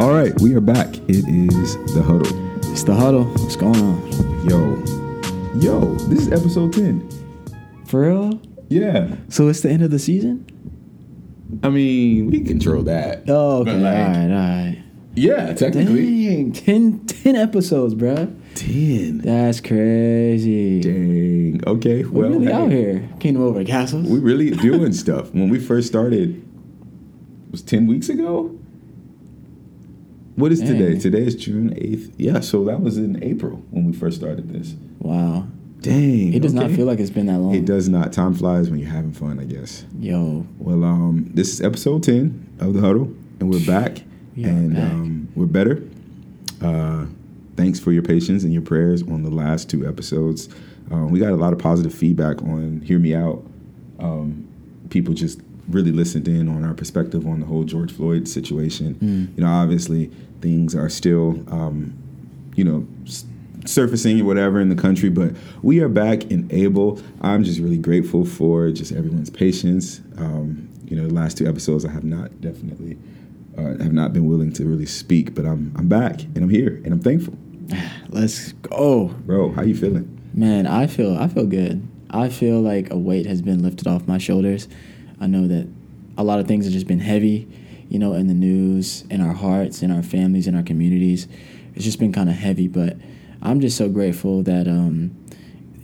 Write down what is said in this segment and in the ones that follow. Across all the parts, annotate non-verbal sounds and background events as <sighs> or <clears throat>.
All right, we are back. It is the huddle. It's the huddle. What's going on? Yo, yo, this is episode 10. For real? Yeah. So it's the end of the season? I mean, we control that. Oh, okay. Like, all right, all right. Yeah, technically. Dang, 10, 10 episodes, bruh. 10. That's crazy. Dang. Okay, well. We're really hey, out here. Kingdom over castles. we really doing stuff. When we first started, it was 10 weeks ago? What is today? Dang. Today is June 8th. Yeah, so that was in April when we first started this. wow. Dang. It does not feel like it's been that long. It does not. Time flies when you're having fun, I guess. Yo. Well, um, this is episode 10 of The Huddle, and we're back. We and back. Um, we're better. Uh, thanks for your patience and your prayers on the last two episodes. Um, we got a lot of positive feedback on Hear Me Out. Um, people just really listened in on our perspective on the whole George Floyd situation. Mm. You know, obviously, things are still, um, you know, s- surfacing or whatever in the country, but we are back and able. I'm just really grateful for just everyone's patience. Um, you know, the last two episodes, I have not definitely uh, have not been willing to really speak, but I'm I'm back and I'm here and I'm thankful, <sighs> Let's go. bro. How you feeling? Man, I feel I feel good. I feel like a weight has been lifted off my shoulders. I know that a lot of things have just been heavy, you know, in the news, in our hearts, in our families, in our communities. It's just been kind of heavy, but I'm just so grateful that um,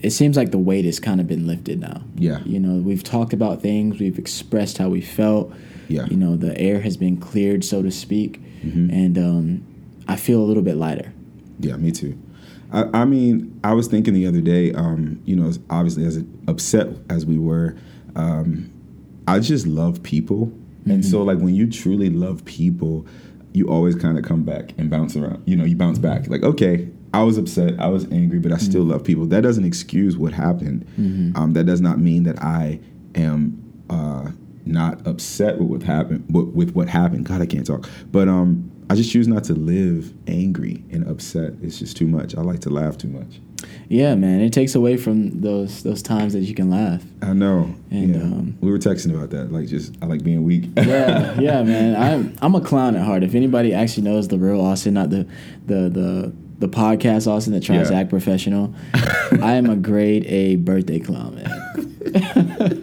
it seems like the weight has kind of been lifted now. Yeah. You know, we've talked about things, we've expressed how we felt. Yeah. You know, the air has been cleared, so to speak, Mhm. and um, I feel a little bit lighter. Yeah, me too. I, I mean, I was thinking the other day, um, you know, obviously as upset as we were, um, I just love people. And so, like, when you truly love people, you always kind of come back and bounce around. You know, you bounce back. Like, okay, I was upset, I was angry, but I still love people. That doesn't excuse what happened. Um, that does not mean that I am uh, not upset with what happened. With, with what happened, God, I can't talk. But um, I just choose not to live angry and upset. It's just too much. I like to laugh too much. Yeah, man, it takes away from those those times that you can laugh. I know. And, yeah. um, we were texting about that. Like, just I like being weak. Yeah, <laughs> yeah, man. I'm I'm a clown at heart. If anybody actually knows the real Austin, not the the the the podcast Austin that tries to act professional, <laughs> I am a grade A birthday clown, man. <laughs>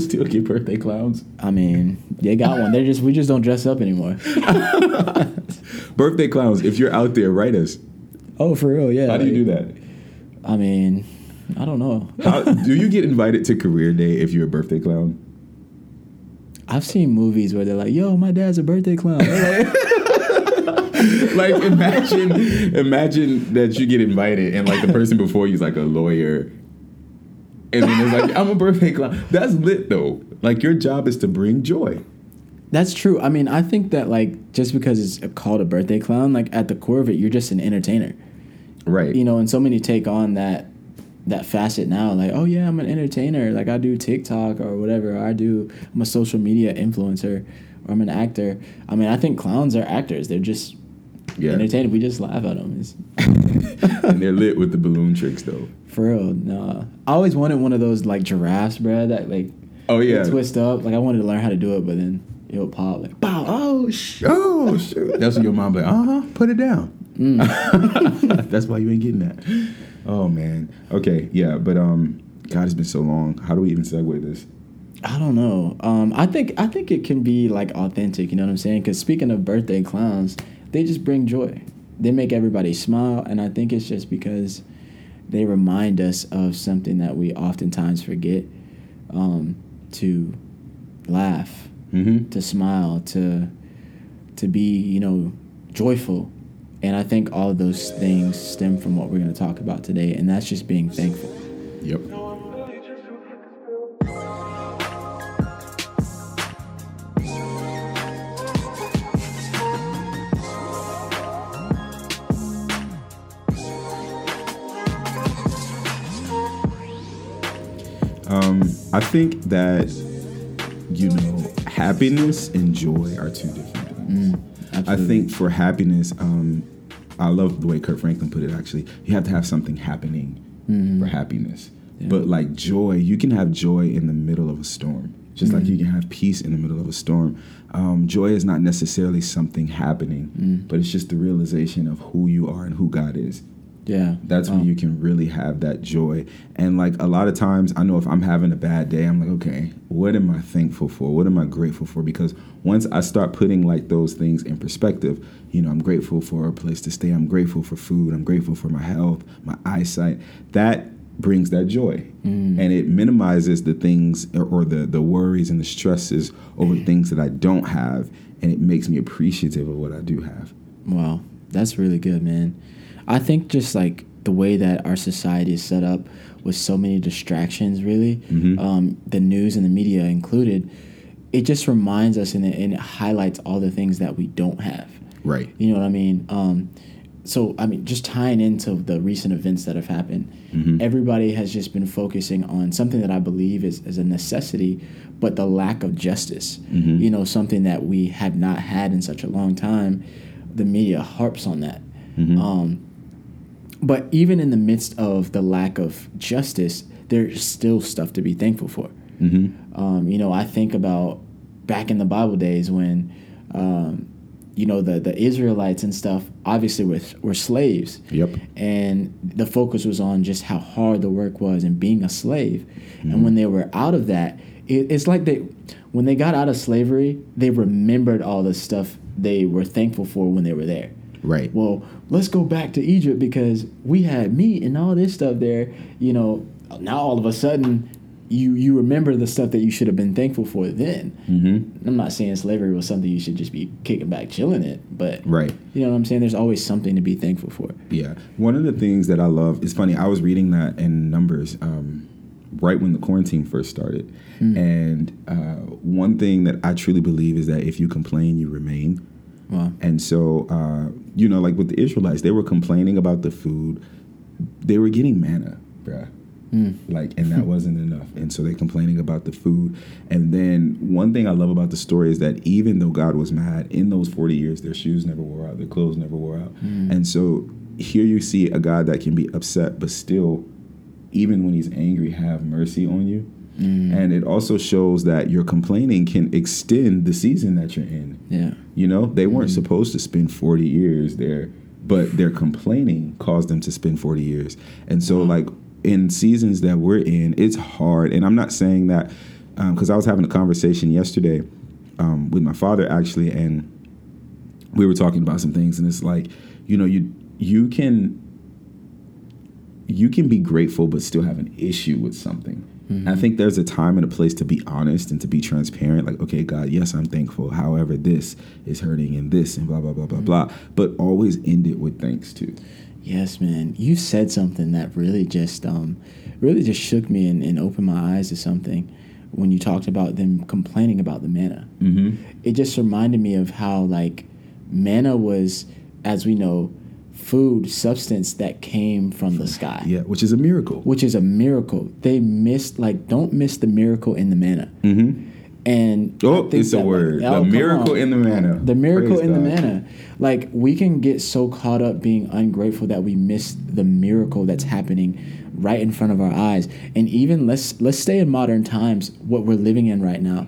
<laughs> Still get birthday clowns? I mean, they got one. They're just we just don't dress up anymore. <laughs> Birthday clowns. If you're out there, write us. Oh, for real? Yeah. How do you do that? I mean, I don't know. How, <laughs> do you get invited to career day if you're a birthday clown? I've seen movies where they're like, "Yo, my dad's a birthday clown." Like- like imagine imagine that you get invited and like the person before you is like a lawyer and then it's like i'm a birthday clown that's lit though like your job is to bring joy That's true. I mean, I think that like just because it's called a birthday clown, like at the core of it, you're just an entertainer. right You know, and so many take on that that facet now. Like, oh yeah, I'm an entertainer. Like I do TikTok or whatever. Or I do. I'm a social media influencer, or I'm an actor. I mean, I think clowns are actors. They're just yeah entertainers. We just laugh at them. <laughs> And they're lit with the balloon tricks though for real. nah. I always wanted one of those like giraffes, bruh, That like oh yeah twist up. Like I wanted to learn how to do it, but then it would pop. Like, bow. Oh sh. oh shoot that's when your mom be like uh-huh put it down Mm. <laughs> that's why you ain't getting that oh man okay yeah but um god it's been so long how do we even segue this I don't know. Um, I think I think it can be like authentic. You know what I'm saying? Because speaking of birthday clowns, they just bring joy. They make everybody smile, and I think it's just because they remind us of something that we oftentimes forget. Um, to laugh, mm-hmm to smile, to to be you know joyful, and I think all of those things stem from what we're going to talk about today, and that's just being thankful. yep I think that you know happiness and joy are two different things. I think for happiness, um, I love the way Kirk Franklin put it. Actually, you have to have something happening for happiness. Yeah. But like joy, you can have joy in the middle of a storm. just like you can have peace in the middle of a storm. Um, joy is not necessarily something happening, but it's just the realization of who you are and who God is. Yeah. That's when Um, you can really have that joy. And like a lot of times, I know if I'm having a bad day, I'm like, okay, what am I thankful for? What am I grateful for? Because once I start putting like those things in perspective, you know, I'm grateful for a place to stay. I'm grateful for food. I'm grateful for my health, my eyesight. That brings that joy, and it minimizes the things or, or the the worries and the stresses over things that I don't have, and it makes me appreciative of what I do have. Wow, that's really good, man. I think just like the way that our society is set up with so many distractions, really, um, the news and the media included, it just reminds us and it, and it highlights all the things that we don't have. Right. You know what I mean? Um, so I mean, just tying into the recent events that have happened, everybody has just been focusing on something that I believe is, is a necessity, but the lack of justice. You know, something that we have not had in such a long time. The media harps on that. Um, but even in the midst of the lack of justice, there's still stuff to be thankful for. Um, you know, I think about back in the Bible days when, um, you know, the, the Israelites and stuff obviously were, were slaves. Yep. And the focus was on just how hard the work was and being a slave. And when they were out of that, it, it's like they, when they got out of slavery, they remembered all the stuff they were thankful for when they were there Right. well, let's go back to Egypt because we had meat and all this stuff there. You know, now all of a sudden, you you remember the stuff that you should have been thankful for then. Mm-hmm. I'm not saying slavery was something you should just be kicking back, chilling it, but Right. you know what I'm saying. There's always something to be thankful for. Yeah. One of the things that I love, it's funny, I was reading that in Numbers um, right when the quarantine first started. And uh, one thing that I truly believe is that if you complain, you remain. Wow. And so, uh, you know, like with the Israelites, they were complaining about the food. They were getting manna, bruh. Like, and that <laughs> wasn't enough. And so they're complaining about the food. And then one thing I love about the story is that even though God was mad, in those 40 years, their shoes never wore out, their clothes never wore out. And so here you see a God that can be upset, but still, even when he's angry, have mercy on you. Mm. And it also shows that your complaining can extend the season that you're in. Yeah. You know, they weren't mm. supposed to spend 40 years there, but their complaining caused them to spend 40 years. And so, like, in seasons that we're in, it's hard. And I'm not saying that um, because I was having a conversation yesterday um, with my father, actually, and we were talking about some things. And it's like, you know, you, you can. You can be grateful, but still have an issue with something. I think there's a time and a place to be honest and to be transparent. Like, okay, God, yes, I'm thankful. However, this is hurting and this and blah, blah, blah, blah, blah. But always end it with thanks too. Yes, man. You said something that really just um, really just shook me and, and opened my eyes to something when you talked about them complaining about the manna. Mm-hmm. It just reminded me of how like manna was, as we know, food substance that came from the sky. Yeah, which is a miracle. Which is a miracle. They missed like don't miss the miracle in the manna. Mm-hmm. And Oh, it's a that, like, word. oh, the miracle on in the manna. the miracle Praise in the manna. Like we can get so caught up being ungrateful that we miss the miracle that's happening right in front of our eyes. And even let's let's stay in modern times, what we're living in right now.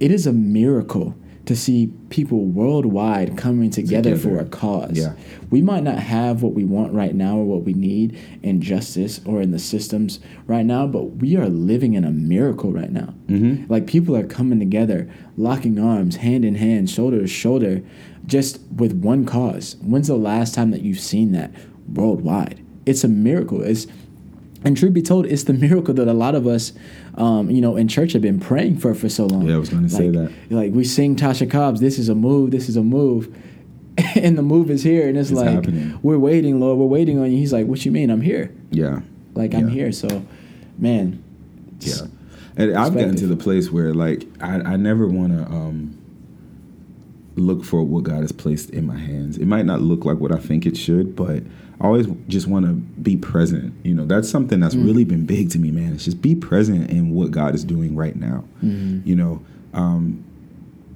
It is a miracle to see people worldwide coming together, for a cause. Yeah. We might not have what we want right now or what we need in justice or in the systems right now, but we are living in a miracle right now. Mm-hmm. Like people are coming together, locking arms, hand in hand, shoulder to shoulder, just with one cause. When's the last time that you've seen that worldwide? It's a miracle. It's and truth be told, it's the <laughs> miracle that a lot of us, um, you know, in church have been praying for for so long. Yeah, I was gonna say that. Like we sing Tasha Cobbs, "This is a move, this is a move," <laughs> and the move is here, and it's, It's like happening. we're waiting, Lord, we're waiting on you. He's like, "What you mean? I'm here. Yeah. Like I'm here." So, man, Yeah. And I've gotten to the place where like I, I never want to um, look for what God has placed in my hands. It might not look like what I think it should, but I always just want to be present. You know, that's something that's really been big to me, man. It's just be present in what God is doing right now. You know, um,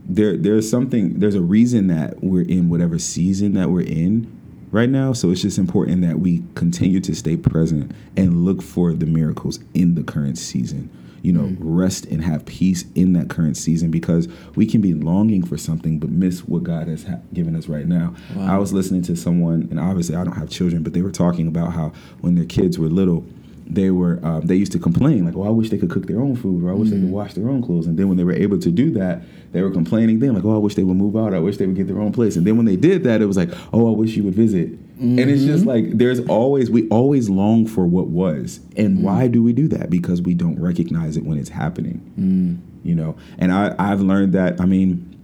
there there's something there's a reason that we're in whatever season that we're in right now so it's just important that we continue to stay present and look for the miracles in the current season you know, rest and have peace in that current season because we can be longing for something but miss what God has ha- given us right now. Wow. I was listening to someone, and obviously I don't have children, but they were talking about how when their kids were little, they were um, they used to complain like, "Oh, I wish they could cook their own food, or I wish they could wash their own clothes." And then when they were able to do that, they were complaining then like, "Oh, I wish they would move out. I wish they would get their own place." And then when they did that, it was like, "Oh, I wish you would visit." And it's just mm-hmm. like there's always we always long for what was, and mm. why do we do that? Because we don't recognize it when it's happening. Mm. You know, and I I've learned that. I mean,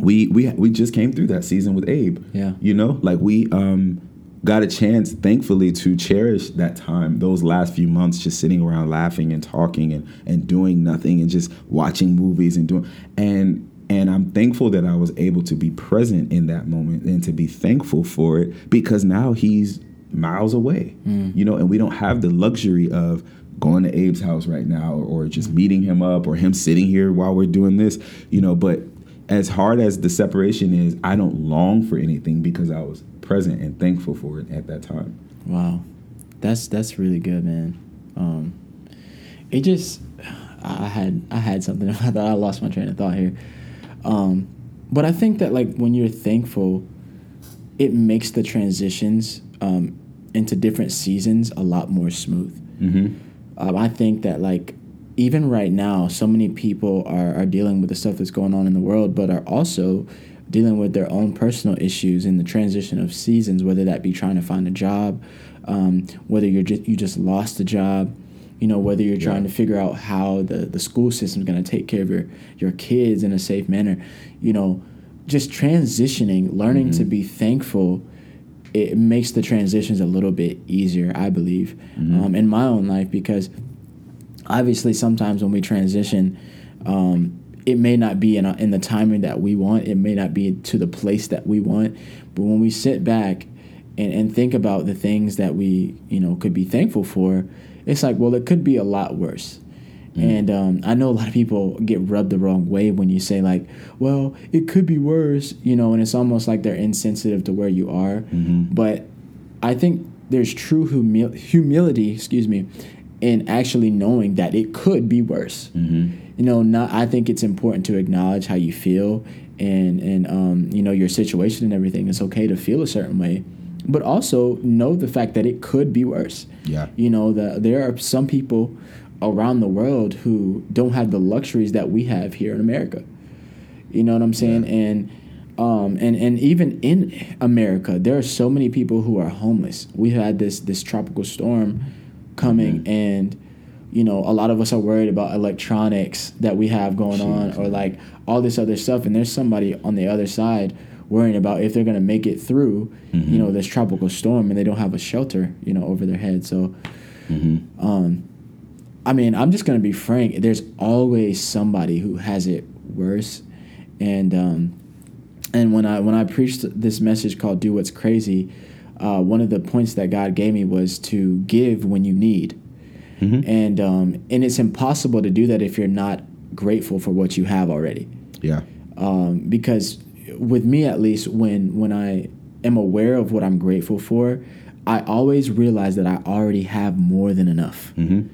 we we we just came through that season with Abe. Yeah. You know, like we um got a chance thankfully to cherish that time those last few months just sitting around laughing and talking and and doing nothing and just watching movies and doing and and I'm thankful that I was able to be present in that moment and to be thankful for it because now he's miles away. You know, and we don't have the luxury of going to Abe's house right now or, or just meeting him up or him sitting here while we're doing this, you know, but as hard as the separation is, I don't long for anything because I was present and thankful for it at that time. Wow, that's that's really good, man. Um, it just I had I had something <laughs> I thought I lost my train of thought here, um, but I think that like when you're thankful, it makes the transitions um, into different seasons a lot more smooth. Mm-hmm. Um, I think that like even right now, so many people are, are dealing with the stuff that's going on in the world, but are also dealing with their own personal issues in the transition of seasons, whether that be trying to find a job, um, whether you're just you just lost a job, you know, whether you're trying to figure out how the, the school system's going to take care of your, your kids in a safe manner, you know, just transitioning, learning to be thankful it makes the transitions a little bit easier, I believe, um, in my own life because obviously sometimes when we transition, um, it may not be in, a, in the timing that we want. It may not be to the place that we want. But when we sit back and, and think about the things that we you know could be thankful for, it's like well it could be a lot worse. And um, I know a lot of people get rubbed the wrong way when you say like, "Well, it could be worse," you know, and it's almost like they're insensitive to where you are. But I think there's true humil- humility, excuse me, in actually knowing that it could be worse. You know, not. I think it's important to acknowledge how you feel and and um, you know your situation and everything. It's okay to feel a certain way, but also know the fact that it could be worse. Yeah. You know, that there are some people around the world who don't have the luxuries that we have here in America. You know what I'm saying? And um, and and even in America, there are so many people who are homeless. We had this this tropical storm coming, and you know, a lot of us are worried about electronics that we have going on, or like all this other stuff. And there's somebody on the other side worrying about if they're gonna make it through, you know, this tropical storm, and they don't have a shelter, you know, over their head. So. Um, I mean, I'm just gonna be frank. There's always somebody who has it worse, and um, and when I when I preached this message called "Do What's Crazy," uh, one of the points that God gave me was to give when you need, and um, and it's impossible to do that if you're not grateful for what you have already Yeah. um, because with me at least when when i am aware of what i'm grateful for i always realize that i already have more than enough Mm-hmm.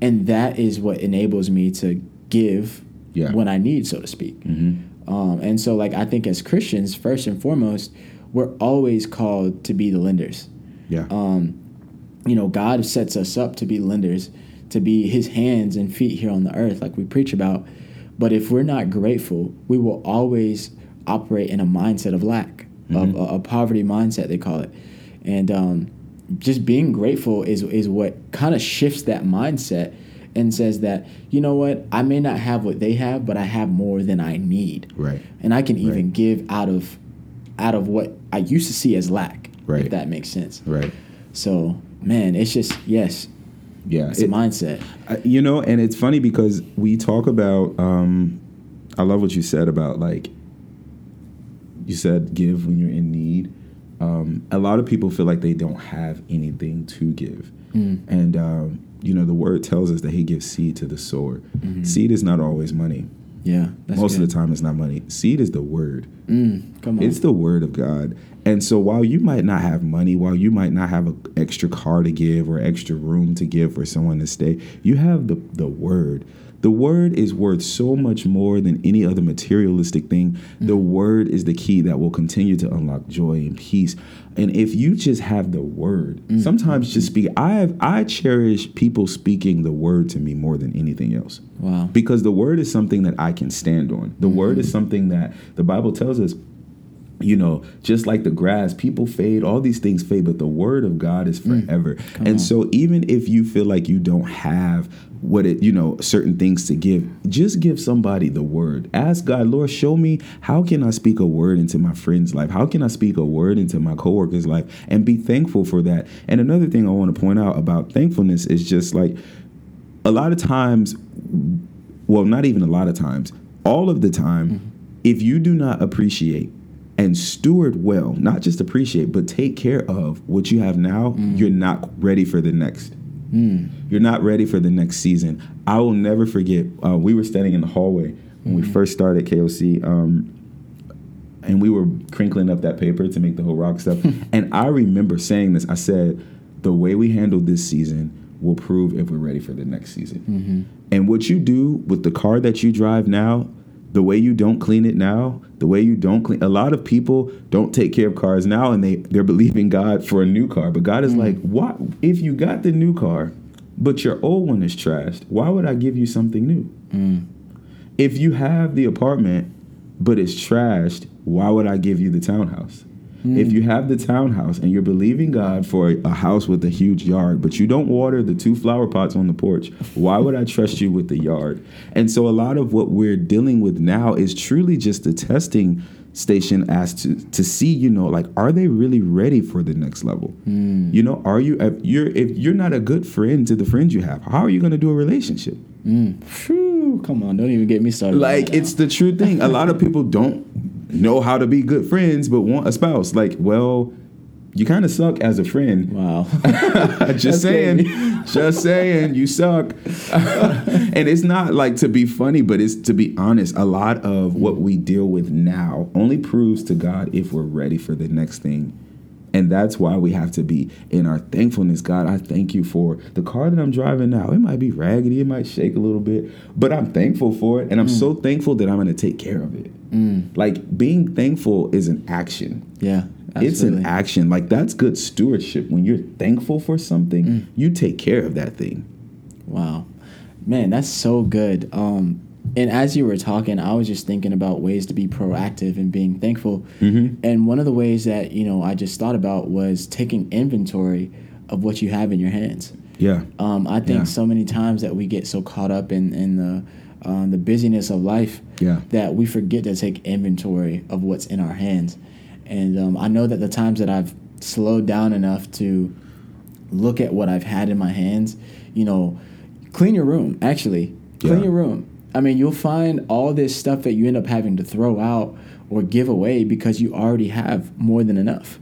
and that is what enables me to give Yeah. when i need so to speak um, and so like i think as christians first and foremost we're always called to be the lenders Yeah. um, you know, God sets us up to be lenders, to be His hands and feet here on the earth, like we preach about. But if we're not grateful, we will always operate in a mindset of lack, of a, a poverty mindset, they call it. And um, just being grateful is is what kind of shifts that mindset and says that you know what I may not have what they have, but I have more than I need, Right. and I can even Right. give out of out of what I used to see as lack, Right. if that makes sense. right. So, man, it's just yes, Yeah. it's a mindset. You know, and it's funny because we talk about. Um, I love what you said about like. You said give when you're in need. Um, a lot of people feel like they don't have anything to give, and um, you know the word tells us that He gives seed to the sower. Seed is not always money. Yeah, that's Most good. of the time, it's not money. Seed is the word. Mm, come on. It's the word of God. And so while you might not have money, while you might not have an extra car to give or extra room to give for someone to stay, you have the, the word. The word is worth so much more than any other materialistic thing. The mm. word is the key that will continue to unlock joy and peace. And if you just have the word, mm. sometimes just mm. speak. I have I cherish people speaking the word to me more than anything else wow. because the word is something that I can stand on. The mm-hmm. word is something that the Bible tells us, you know, just like the grass, people fade, all these things fade, but the word of God is mm. forever. and so even if you feel like you don't have what it, you know, certain things to give, just give somebody the word. Ask God, Lord, show me how can I speak a word into my friend's life? How can I speak a word into my coworker's life? And be thankful for that. And another thing I want to point out about thankfulness is just like a lot of times well, not even a lot of times, all of the time, mm-hmm. if you do not appreciate and steward well, not just appreciate, but take care of what you have now, you're not ready for the next. You're not ready for the next season. I will never forget. Uh, we were standing in the hallway when we first started KOC, um, and we were crinkling up that paper to make the whole rock stuff. <laughs> and I remember saying this. I said, "The way we handled this season will prove if we're ready for the next season." And what you do with the car that you drive now, the way you don't clean it now, the way you don't clean. A lot of people don't take care of cars now, and they they're believing God for a new car. But God is mm. like, what if you got the new car, but your old one is trashed? Why would I give you something new? Mm. If you have the apartment, but it's trashed, why would I give you the townhouse? If mm. you have the townhouse and you're believing God for a house with a huge yard, but you don't water the two flower pots on the porch, why would I trust you with the yard? And so a lot of what we're dealing with now is truly just a testing station as to to see, you know, like are they really ready for the next level? Mm. You know, are you if you're if you're not a good friend to the friends you have, how are you going to do a relationship? Mm. Phew, come on, don't even get me started. Like that. it's the true thing. A lot of people don't know how to be good friends, but want a spouse. Like, well, you kind of suck as a friend. wow. <laughs> just saying, just saying, you suck. <laughs> and it's not like to be funny, but it's to be honest. A lot of what we deal with now only proves to God if we're ready for the next thing. And that's why we have to be in our thankfulness. God, I thank you for the car that I'm driving now. It might be raggedy, it might shake a little bit, but I'm thankful for it. And I'm so thankful that I'm going to take care of it. Like being thankful is an action. yeah, It's an action. Like that's good stewardship. When you're thankful for something, Mm. you take care of that thing. Wow, man, that's so good. Um, and as you were talking, I was just thinking about ways to be proactive and being thankful. Mm-hmm. And one of the ways that you know I just thought about was taking inventory of what you have in your hands. Yeah. Um, I think Yeah. so many times that we get so caught up in in the um, the busyness of life Yeah. that we forget to take inventory of what's in our hands. And um, I know that the times that I've slowed down enough to look at what I've had in my hands, you know, clean your room. Actually, clean Yeah. your room. I mean, you'll find all this stuff that you end up having to throw out or give away because you already have more than enough.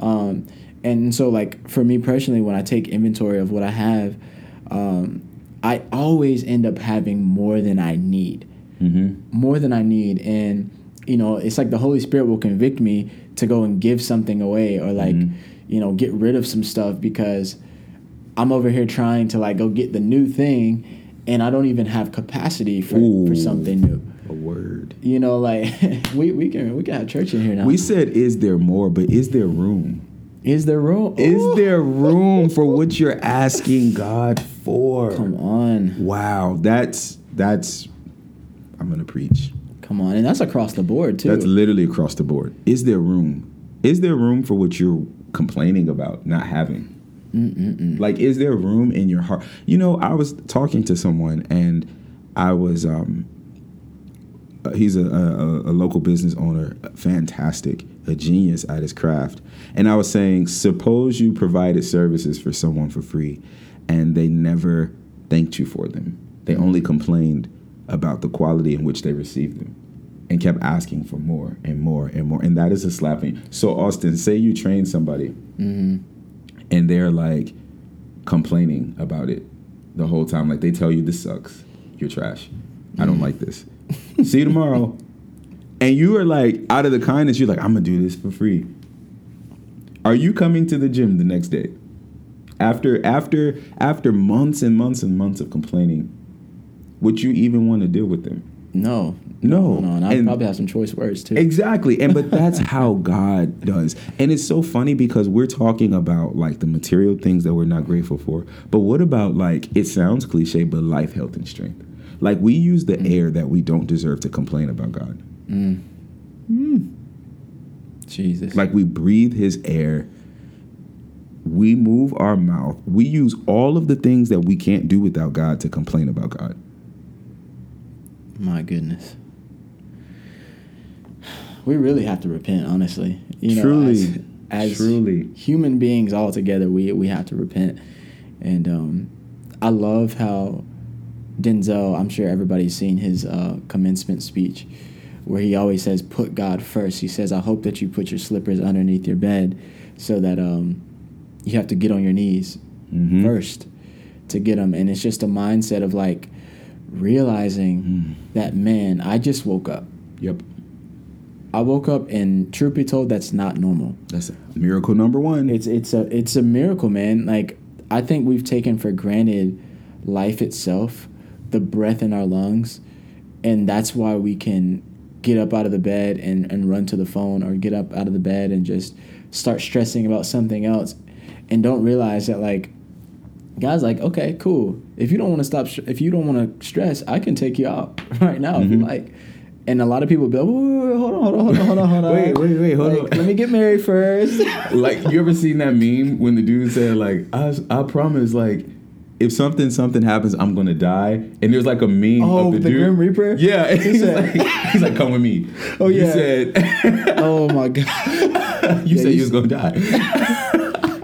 Um, and so, like for me personally, when I take inventory of what I have, um, I always end up having more than I need Mm-hmm. more than I need. And, you know, it's like the Holy Spirit will convict me to go and give something away or like, you know, get rid of some stuff because I'm over here trying to like go get the new thing and I don't even have capacity for, Ooh. for something new. A word. You know, like <laughs> we, we can we can have church in here now. We said, is there more? But is there room? Is there room? Is there room for <laughs> what you're asking God for? Come on. Wow. That's that's. I'm gonna preach. Come on. And that's across the board too. That's literally across the board. Is there room? Is there room for what you're complaining about not having? Like, is there room in your heart? You know, I was talking to someone and I was, um, uh, he's a, a, a local business owner, fantastic, a genius at his craft. And I was saying, suppose you provided services for someone for free and they never thanked you for them. They only complained about the quality in which they received them and kept asking for more and more and more. And that is a slapping. So, Austin, say you train somebody and they're like complaining about it the whole time. Like they tell you, this sucks. You're trash. I don't mm. like this. <laughs> See you tomorrow. And you are like, out of the kindness, you're like, I'm gonna do this for free. Are you coming to the gym the next day? After after after months and months and months of complaining, would you even want to deal with them? No. No. No, and And- probably have some choice words too. Exactly. And but <laughs> that's how God does. And it's so funny because we're talking about like the material things that we're not grateful for. But what about like it sounds cliche, but life, health, and strength? Like we use the mm. air that we don't deserve to complain about God. Mm. Mm. Jesus. Like we breathe his air. We move our mouth. We use all of the things that we can't do without God to complain about God. My goodness. We really have to repent, honestly. You know, Truly. as, as Truly. human beings all together, we we have to repent. And um, I love how Denzel. I'm sure everybody's seen his uh, commencement speech, where he always says, "Put God first. He says, "I hope that you put your slippers underneath your bed, so that um, you have to get on your knees Mhm. first to get them." And it's just a mindset of like realizing Mm. that man, I just woke up. Yep. I woke up, and truth be told, that's not normal. That's miracle number one. It's it's a it's a miracle, man. Like I think we've taken for granted life itself, the breath in our lungs, and that's why we can get up out of the bed and, and run to the phone or get up out of the bed and just start stressing about something else and don't realize that like God's like, okay, cool. If you don't want to stop, if you don't want to stress, I can take you out <laughs> right now if you mm-hmm. like. And a lot of people be like, hold on, hold on, hold on, hold on, hold on. <laughs> Wait, wait, wait, hold Like, on. Let me get married first. <laughs> like you ever seen that meme when the dude said like I, I promise like if something something happens I'm gonna die and there's like a meme Oh, of the, the dude Grim Reaper? yeah He <laughs> he's said- like, he's like come with me Oh, you yeah. said oh my god. you Yeah, said you you was gonna die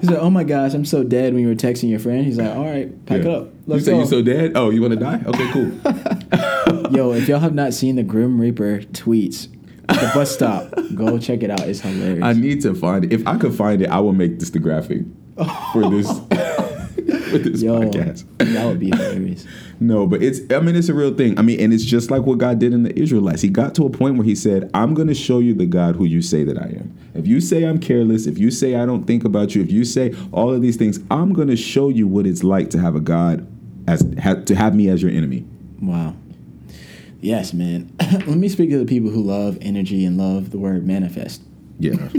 He's like, oh my gosh, I'm so dead when you were texting your friend. He's like, all right, pack Yeah. up. you Let's said go. you so dead oh you want to die okay cool <laughs> Yo, if y'all have not seen the Grim Reaper tweets at the bus stop, <laughs> go check it out. It's hilarious. I need to find it if I could find it I will make this the graphic for this <laughs> this Yo, podcast that would be hilarious. <laughs> No, but it's I mean it's a real thing. I mean, and it's just like what God did in the Israelites. He got to a point where he said, I'm gonna show you the God who you say that I am. If you say I'm careless, if you say I don't think about you, if you say all of these things, I'm gonna show you what it's like to have a God as ha, to have me as your enemy. Wow. Yes, man. <coughs> Let me speak to the people who love energy and love the word manifest. Yeah. <laughs>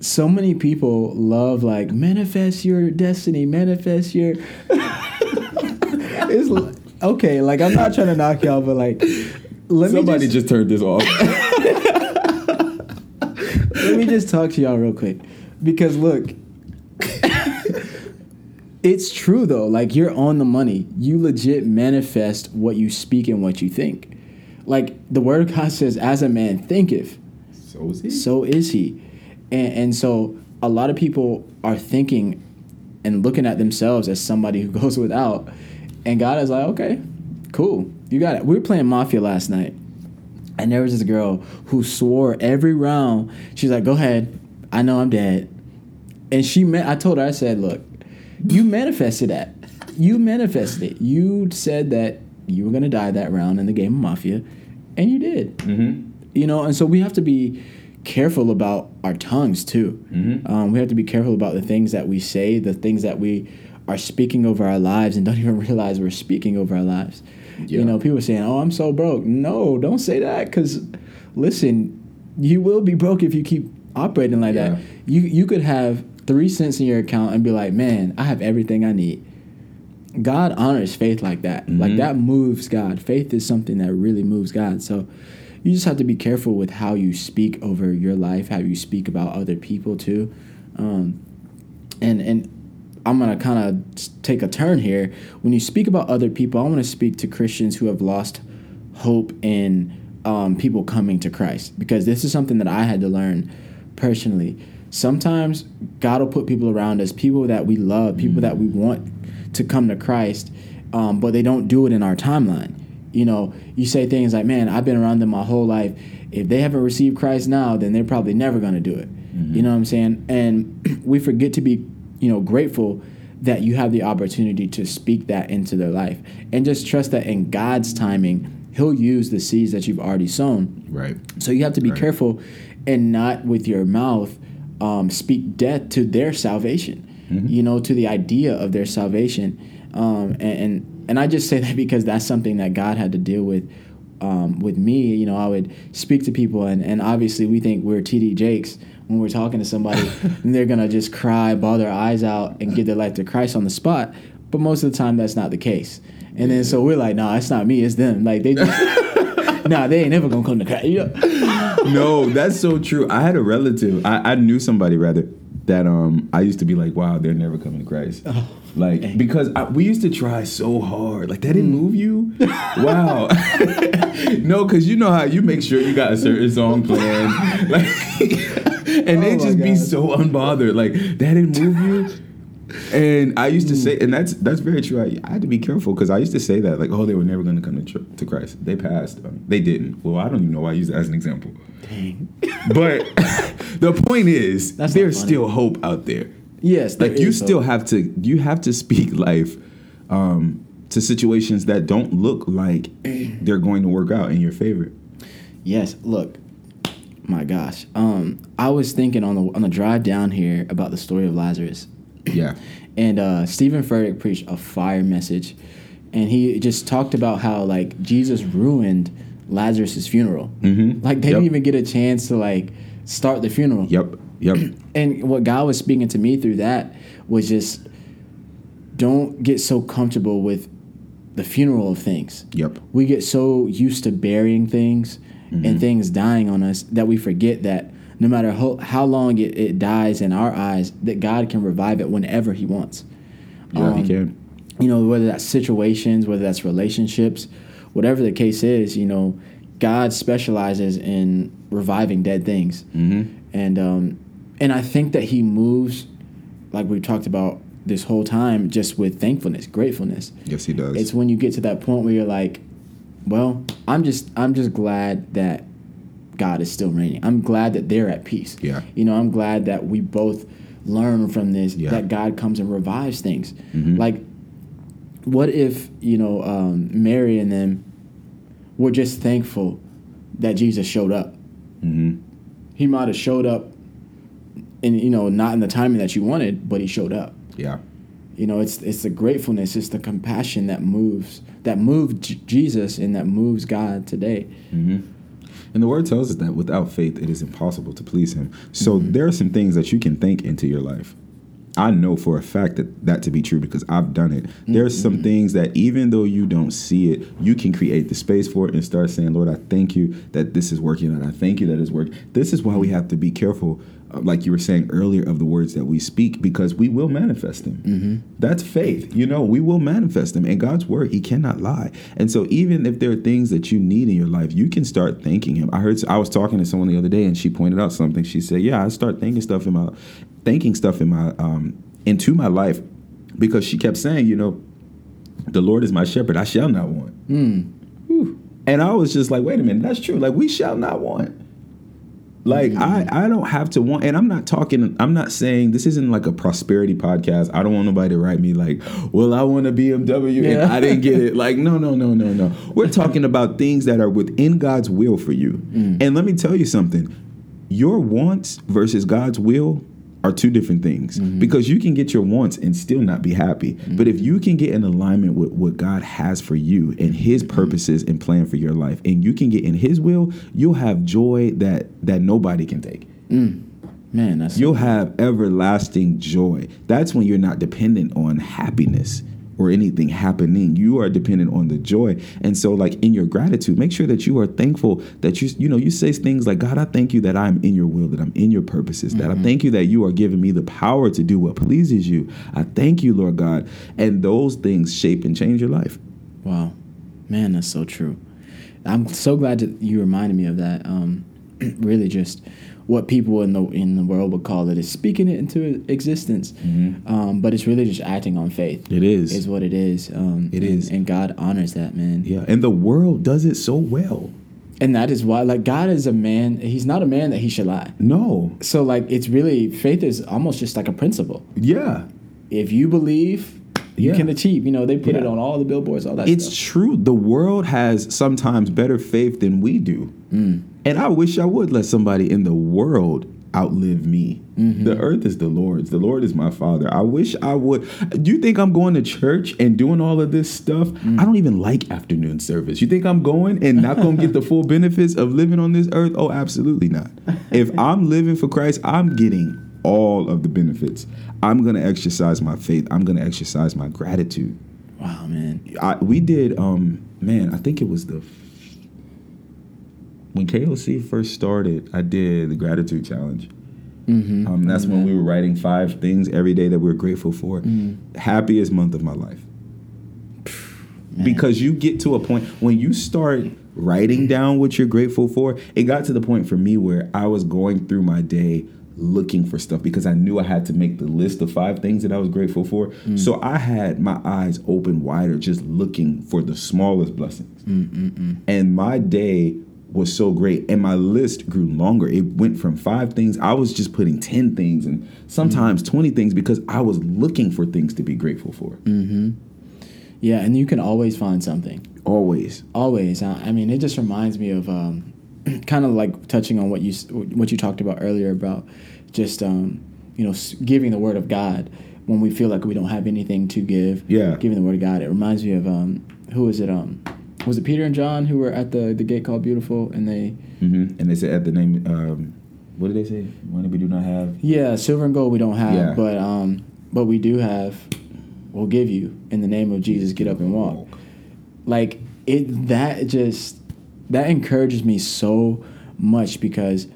So many people love like manifest your destiny, manifest your. it's li- <laughs> okay. Like I'm not trying to knock y'all, but like, let Somebody me just, just turned this off. <laughs> let me just talk to y'all real quick because look, <laughs> it's true though. Like you're on the money. You legit manifest what you speak and what you think. Like the word of God says, "As a man thinketh, so is he. so is he." And, and so a lot of people are thinking and looking at themselves as somebody who <laughs> goes without, and God is like, "Okay, cool, you got it." We were playing Mafia last night, and there was this girl who swore every round. She's like, "Go ahead, I know I'm dead," and she met. I told her, I said, "Look, you manifested that. You manifested it. You said that you were gonna die that round in the game of Mafia, and you did. Mm-hmm. You know, and so we have to be careful about our tongues too. Mhm. Um, we have to be careful about the things that we say, the things that we are speaking over our lives, and don't <laughs> even realize we're speaking over our lives. Yeah. You know, people saying, "Oh, I'm so broke." No, don't say that because, listen, you will be broke if you keep operating like Yeah. that. You you could have three cents in your account and be like, "Man, I have everything I need." God honors faith like that. Like Mhm. that moves God. Faith is something that really moves God. So you just have to be careful with how you speak over your life, how you speak about other people too. Um, and and I'm gonna kind of take a turn here. When you speak about other people, I want to speak to Christians who have lost hope in um, people coming to Christ because this is something that I had to learn personally. Sometimes God will put people around us, people that we love, people that we want to come to Christ, um, but they don't do it in our timeline. You know, you say things like, "Man, I've been around them my whole life. If they haven't received Christ now, then they're probably never going to do it." You know what I'm saying? And <clears throat> we forget to be, you know, grateful that you have the opportunity to speak that into their life and just trust that in God's timing He'll use the seeds that you've already sown. Right. So you have to be Right. careful and not with your mouth um, speak death to their salvation. Mm-hmm. You know, to the idea of their salvation. Um, and, and and I just say that because that's something that God had to deal with. Um, with me, you know, I would speak to people, and, and obviously we think we're TD Jakes when we're talking to somebody, <laughs> and they're gonna just cry, bawl their eyes out, and give their life to Christ on the spot. But most of the time, that's not the case. And then so we're like, nah, it's not me, it's them. Like they just, <laughs> nah, they ain't never gonna come to Christ. You <laughs> know? no, that's so true. I had a relative. I, I knew somebody rather that um I used to be like, wow, they're never coming to Christ. Like because I, we used to try so hard. Like that didn't move you. <laughs> wow. <laughs> no, because you know how you make sure you got a certain song planned. <laughs> Like, and they Oh my just be so unbothered. Like that didn't move you. And I used to say, and that's that's very true. I, I had to be careful because I used to say that, like, oh, they were never going to come to, to Christ. They passed. Um, they didn't. Well, I don't even know why I use that as an example. Dang. But the point is, That's there's still hope out there. Yes, Like you still hope. have to, you have to speak life um, to situations that don't look like they're going to work out in your favor. Yes, look, my gosh. Um, I was thinking on the on the drive down here about the story of Lazarus, Yeah. <clears throat> and uh, Steven Furtick preached a fire message, and he just talked about how like Jesus ruined Lazarus's funeral. Mhm. Like they Yep. didn't even get a chance to like start the funeral. Yep. Yep. <clears throat> And what God was speaking to me through that was just don't get so comfortable with the funeral of things. Yep. We get so used to burying things Mm-hmm. and things dying on us that we forget that no matter how, how long it, it dies in our eyes, that God can revive it whenever He wants. Yeah, he Um, can. You know, whether that's situations, whether that's relationships, whatever the case is, you know, God specializes in reviving dead things Mm-hmm. and um, and I think that he moves, like we talked about this whole time, just with thankfulness, gratefulness. Yes, he does. It's when you get to that point where you're like, well, I'm just I'm just glad that God is still reigning. I'm glad that they're at peace. Yeah. You know, I'm glad that we both learn from this Yeah. that God comes and revives things. Mhm. Like, what if you know um, Mary and them were just thankful that Jesus showed up? Mm-hmm. he might have showed up and you know not in the timing that you wanted but he showed up Yeah. you know it's it's the gratefulness it's the compassion that moves that moved J- jesus and that moves god today hmm And the word tells us that without faith, it is impossible to please Him. So mm-hmm. there are some things that you can think into your life. I know for a fact that that to be true because I've done it. There's some mm-hmm. things that even though you don't see it, you can create the space for it and start saying, "Lord, I thank you that this is working, and I thank you that it's working." This is why we mm-hmm. have to be careful, like you were saying earlier, of the words that we speak because we will manifest them. That's faith. You know, we will manifest them. And God's word, He cannot lie. And so, even if there are things that you need in your life, you can start thanking Him. I heard, I was talking to someone the other day, and she pointed out something. She said, "Yeah, I start thinking stuff in my, thinking stuff in my, um, into my life, because she kept saying, you know, the Lord is my shepherd; I shall not want." Whew. And I was just like, wait a minute, that's true. Like, we shall not want. Like I, mm-hmm. I don't have to want, and I'm not talking. I'm not saying this isn't like a prosperity podcast. I don't want nobody to write me like, "Well, I want a BMW and I didn't get it." <laughs> Like, no, no, no, no, no. We're talking about things that are within God's will for you. Mm. And let me tell you something: your wants versus God's will are two different things. Mm-hmm. Because you can get your wants and still not be happy. Mm-hmm. But if you can get in alignment with what God has for you and His mm-hmm. purposes and plan for your life, and you can get in His will, you'll have joy that that nobody can take. Mm. man that's You'll have everlasting joy. That's when you're not dependent on happiness or anything happening. You are dependent on the joy. And so like in your gratitude, make sure that you are thankful that you you know, you say things like, God, I thank you that I'm in your will, that I'm in your purposes, that I thank you that you are giving me the power to do what pleases you. I thank you, Lord God. And those things shape and change your life. wow man that's so true i'm so glad that you reminded me of that um, <clears throat> really just what people in the in the world would call it is speaking it into existence um, but it's really just acting on faith It is. is what it is um, It and, is. and god honors that man yeah. And the world does it so well. and that is why like god is a man he's not a man that he should lie No. so like it's really faith is almost just like a principle Yeah. if you believe you Yeah. can achieve. You know, they put it on all the billboards, all that It's stuff. true. The world has sometimes better faith than we do. Mm. And I wish I would let somebody in the world outlive me. Mm-hmm. The earth is the Lord's. The Lord is my father. I wish I would. Do you think I'm going to church and doing all of this stuff? Mm. I don't even like afternoon service. You think I'm going and not going to get the <laughs> full benefits of living on this earth? Oh, absolutely not. If I'm living for Christ, I'm getting all of the benefits. I'm going to exercise my faith. I'm going to exercise my gratitude. Wow, man. I, we did um man i think it was the when KOC first started i did the gratitude challenge. Mm-hmm. um, that's when we were writing five things every day that we are grateful for. Happiest month of my life. Because you get to a point when you start writing down what you're grateful for it got to the point for me where i was going through my day looking for stuff because i knew i had to make the list of five things that i was grateful for. So i had my eyes open wider just looking for the smallest blessings. And my day was so great and my list grew longer it went from five things i was just putting 10 things and sometimes 20 things because i was looking for things to be grateful for mm-hmm. Yeah, and you can always find something. always Always. I mean, it just reminds me of um, <clears throat> kind of like touching on what you what you talked about earlier about just um, you know giving the word of God when we feel like we don't have anything to give. Yeah. Giving the word of God. It reminds me of um, who was it? Um, was it Peter and John who were at the the gate called Beautiful and they hmm And they said at the name, um, what did they say? Money we do not have. yeah silver and gold we don't have Yeah. but um but we do have we'll give you in the name of Jesus get up and walk. like it that just that encourages me so much because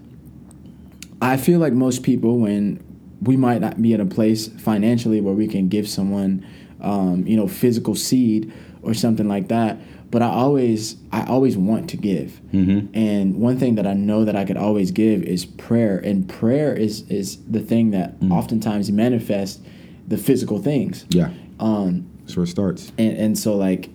I feel like most people when we might not be at a place financially where we can give someone um, you know physical seed or something like that but I always I always want to give Mm-hmm. and one thing that I know that I could always give is prayer and prayer is is the thing that oftentimes manifests the physical things Yeah, um, that's where it starts. and and so like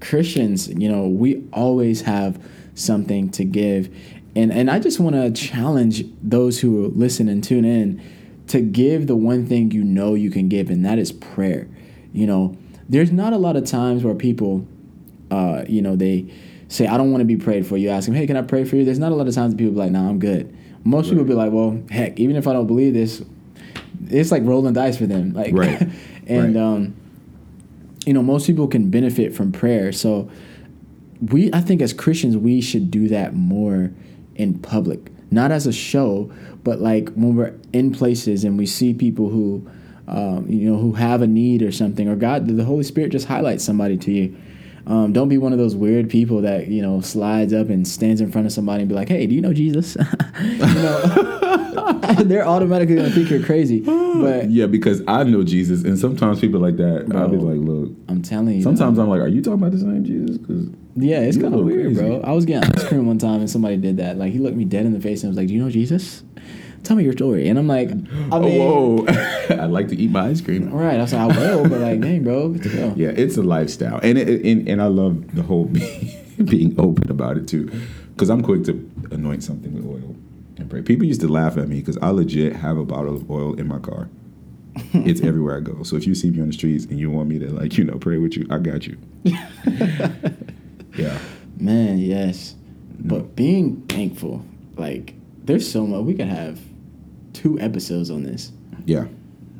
Christians, you know, we always have something to give. And and I just want to challenge those who listen and tune in to give the one thing you know you can give and that is prayer. You know, there's not a lot of times where people uh, you know, they say I don't want to be prayed for. You ask them, "Hey, can I pray for you?" There's not a lot of times people be like, "Nah, I'm good." Most people be like, "Well, heck, even if I don't believe this, it's like rolling dice for them." Like Right. <laughs> and Right. um you know most people can benefit from prayer so we i think as christians we should do that more in public not as a show but like when we're in places and we see people who um, you know who have a need or something or god the holy spirit just highlights somebody to you um, don't be one of those weird people that you know slides up and stands in front of somebody and be like hey do you know jesus <laughs> you know <laughs> they're automatically gonna think you're crazy but Yeah, because I know Jesus, and sometimes people like that, I'll be like, look. i'm telling you Sometimes I'm like, are you talking about the same Jesus? Because Yeah, it's kind of weird, crazy. bro. I was getting ice cream one time and somebody did that. Like he looked me dead in the face and was like, "Do you know Jesus? Tell me your story." And I'm like, <gasps> oh, I mean, <laughs> whoa, I like to eat my ice cream. all right. I was like, I will, but like, dang, bro, what the hell? Yeah, it's a lifestyle, and it, and and I love the whole <laughs> being open about it too, because I'm quick to anoint something with oil and pray. People used to laugh at me because I legit have a bottle of oil in my car. It's everywhere I go. So if you see me on the streets and you want me to like you know pray with you, I got you. <laughs> yeah, Man, yes. But mm. being thankful, like, there's so much. We could have two episodes on this. yeah,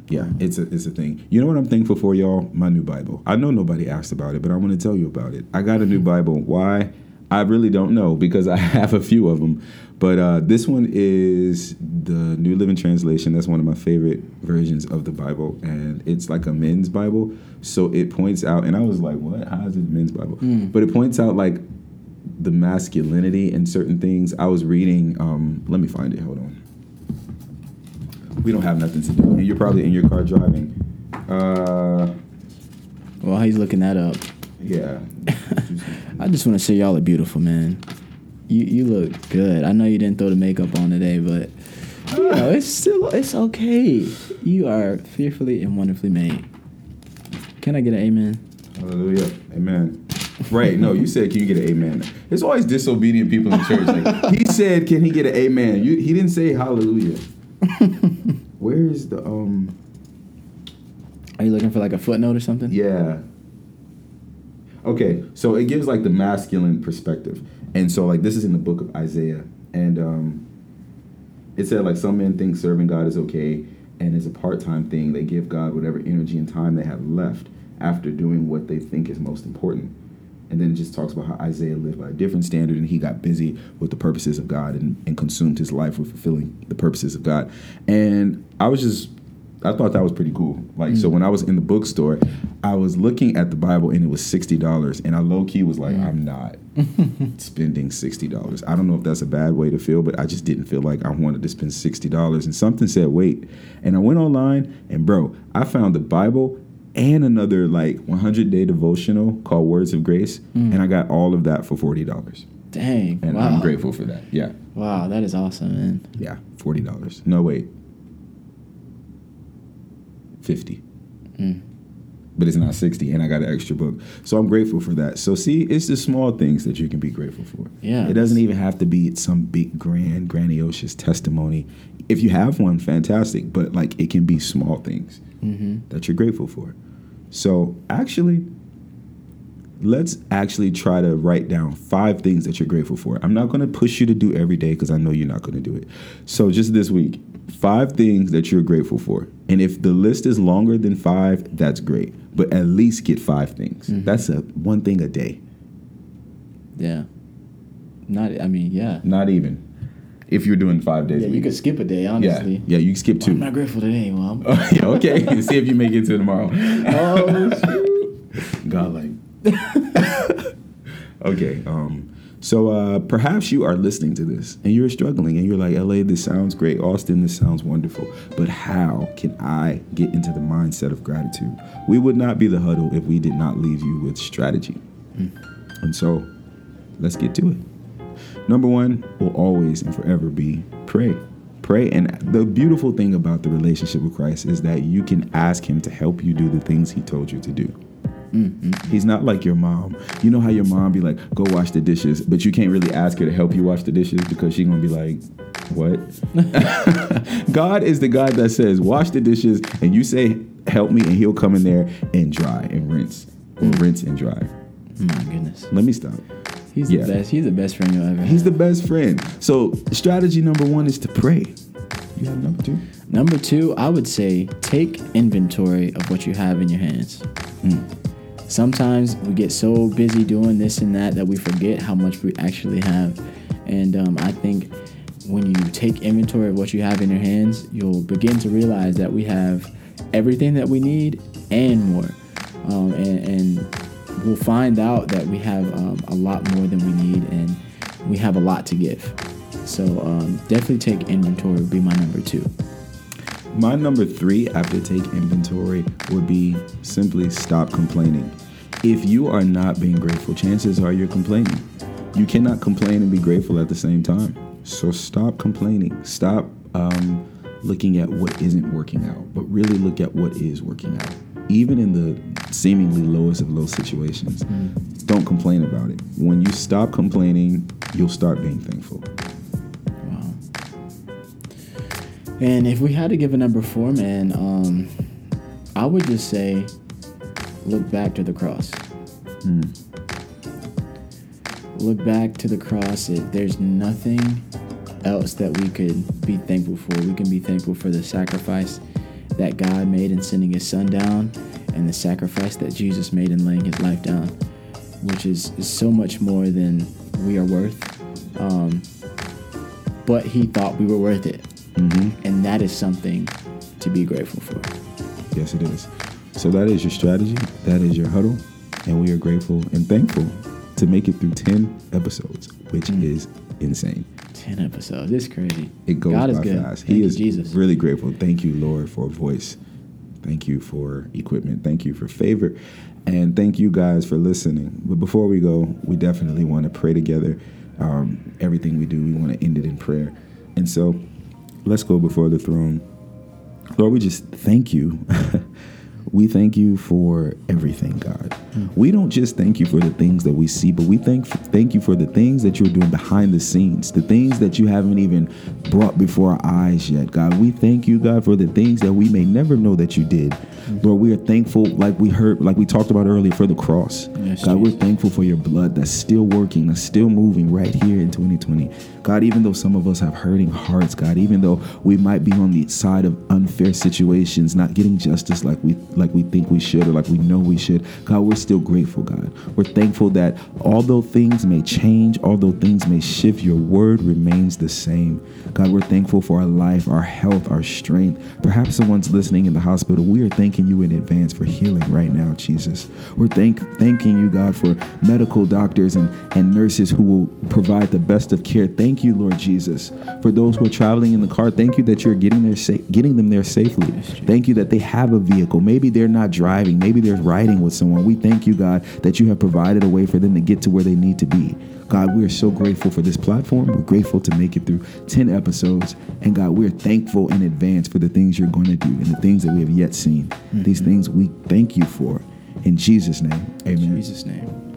yeah. It's a it's a thing. You know what I'm thankful for, y'all? My new Bible. I know nobody asked about it, but I want to tell you about it. I got a new Bible. Why? I really don't know because I <laughs> have a few of them. But uh, this one is the New Living Translation. That's one of my favorite versions of the Bible, and it's like a men's Bible. So it points out, and I was like, "What? How is it a men's Bible?" But it points out like the masculinity and certain things. I was reading. Um, let me find it. Hold on. We don't have nothing to do, and you're probably in your car driving. Uh, Well, he's looking that up. yeah. <laughs> I just want to say y'all are beautiful, man. You you look good. I know you didn't throw the makeup on today, but you know <laughs> it's still it's okay. You are fearfully and wonderfully made. Can I get an amen? Hallelujah. Amen. Right. No, you said, can you get an amen? There's always disobedient people in church. Like, he said, can he get an amen? You, he didn't say hallelujah. <laughs> Where is the um? Are you looking for like a footnote or something? Yeah. Okay, so it gives like the masculine perspective, and so like this is in the book of Isaiah, and um, it said like some men think serving God is okay, and it's a part-time thing. They give God whatever energy and time they have left after doing what they think is most important. And then it just talks about how Isaiah lived by a different standard and he got busy with the purposes of God and, and consumed his life with fulfilling the purposes of God. And I was just I thought that was pretty cool. Like, so mm. when I was in the bookstore, I was looking at the Bible and it was sixty dollars, and I low key was like, mm. I'm not <laughs> spending sixty dollars. I don't know if that's a bad way to feel, but I just didn't feel like I wanted to spend sixty dollars. And something said, wait, and I went online and bro, I found the Bible and another like 100 day devotional called Words of Grace, and I got all of that for forty dollars, Dang. and wow. I'm grateful for that. Yeah, Wow, that is awesome, man. yeah, forty dollars. No wait, fifty. Mm. But it's not 60 and i got an extra book. So i'm grateful for that. So see it's the small things that you can be grateful for. Yeah. it doesn't even have to be some big grand grandiose testimony. If you have one fantastic but like it can be small things Mm-hmm. that you're grateful for. So actually let's actually try to write down five things that you're grateful for. I'm not going to push you to do every day because i know you're not going to do it. So just this week five things that you're grateful for and if the list is longer than five that's great but at least get five things that's a one thing a day Yeah. Not. I mean, yeah. not even if you're doing five days Yeah, you could skip a day, honestly. yeah yeah you can skip I'm two not grateful today, Mom. <laughs> yeah okay <laughs> see if you make it to tomorrow oh. <laughs> God like. okay. Um. So uh, perhaps you are listening to this and you're struggling and you're like, LA, this sounds great. Austin, this sounds wonderful. But how can I get into the mindset of gratitude? We would not be the huddle if we did not leave you with strategy. And so let's get to it. Number one will always and forever be pray. Pray. And the beautiful thing about the relationship with Christ is that you can ask Him to help you do the things He told you to do. Mm-hmm. He's not like your mom. You know how your mom be like, go wash the dishes, but you can't really ask her to help you wash the dishes because she's gonna be like, what? <laughs> God is the God that says, wash the dishes, and you say, help me, and he'll come in there and dry and rinse, or mm. rinse and dry. Oh my goodness. Let me stop. He's Yeah. the best. He's the best friend you'll ever. He's have. the best friend. So strategy number one is to pray. You have number two? Number two, I would say take inventory of what you have in your hands. Hmm. Sometimes we get so busy doing this and that that we forget how much we actually have. And um, I think when you take inventory of what you have in your hands, you'll begin to realize that we have everything that we need and more. Um, and, and we'll find out that we have um, a lot more than we need and we have a lot to give. So um, definitely take inventory would be my number two. My number three after take inventory would be simply stop complaining. If you are not being grateful, chances are you're complaining. You cannot complain and be grateful at the same time. So stop complaining. Stop um, looking at what isn't working out, but really look at what is working out. Even in the seemingly lowest of low situations, don't complain about it. When you stop complaining, you'll start being thankful. And if we had to give a number four, man, um, I would just say look back to the cross. Look back to the cross. If there's nothing else that we could be thankful for, we can be thankful for the sacrifice that God made in sending his son down and the sacrifice that Jesus made in laying his life down, which is, is so much more than we are worth. Um, but he thought we were worth it. And that is something to be grateful for. Yes, it is. So that is your strategy. That is your huddle. And we are grateful and thankful to make it through 10 episodes, which is insane. 10 episodes. It's crazy. It goes God by is good. fast. Thank he is Jesus. really grateful. Thank you, Lord, for a voice. Thank you for equipment. Thank you for favor. And thank you guys for listening. But before we go, we definitely want to pray together. Um, everything we do, we want to end it in prayer. And so let's go before the throne. Lord, we just thank you. <laughs> we thank you for everything, God. Mm. We don't just thank you for the things that we see, but we thank thank you for the things that you're doing behind the scenes, the things that you haven't even brought before our eyes yet, God. We thank you, God, for the things that we may never know that you did. Mm. Lord, we are thankful, like we heard, like we talked about earlier, for the cross. Yes, God, we're thankful for your blood that's still working, that's still moving right here in 2020. God, even though some of us have hurting hearts, God, even though we might be on the side of unfair situations, not getting justice like we like we think we should or like we know we should, God, we're still grateful, God. We're thankful that although things may change, although things may shift, your word remains the same. God, we're thankful for our life, our health, our strength. Perhaps someone's listening in the hospital. We are thanking you in advance for healing right now, Jesus. We're thank thanking you, God, for medical doctors and, and nurses who will provide the best of care. Thank you, Lord Jesus, for those who are traveling in the car. Thank you that you're getting there sa- getting them there safely. Thank you that they have a vehicle. Maybe they're not driving. Maybe they're riding with someone. We thank you, God, that you have provided a way for them to get to where they need to be. God, we are so grateful for this platform. We're grateful to make it through 10 episodes. And God, we're thankful in advance for the things you're going to do and the things that we have yet seen. These mm-hmm. things we thank you for. In Jesus' name, amen. In Jesus' name.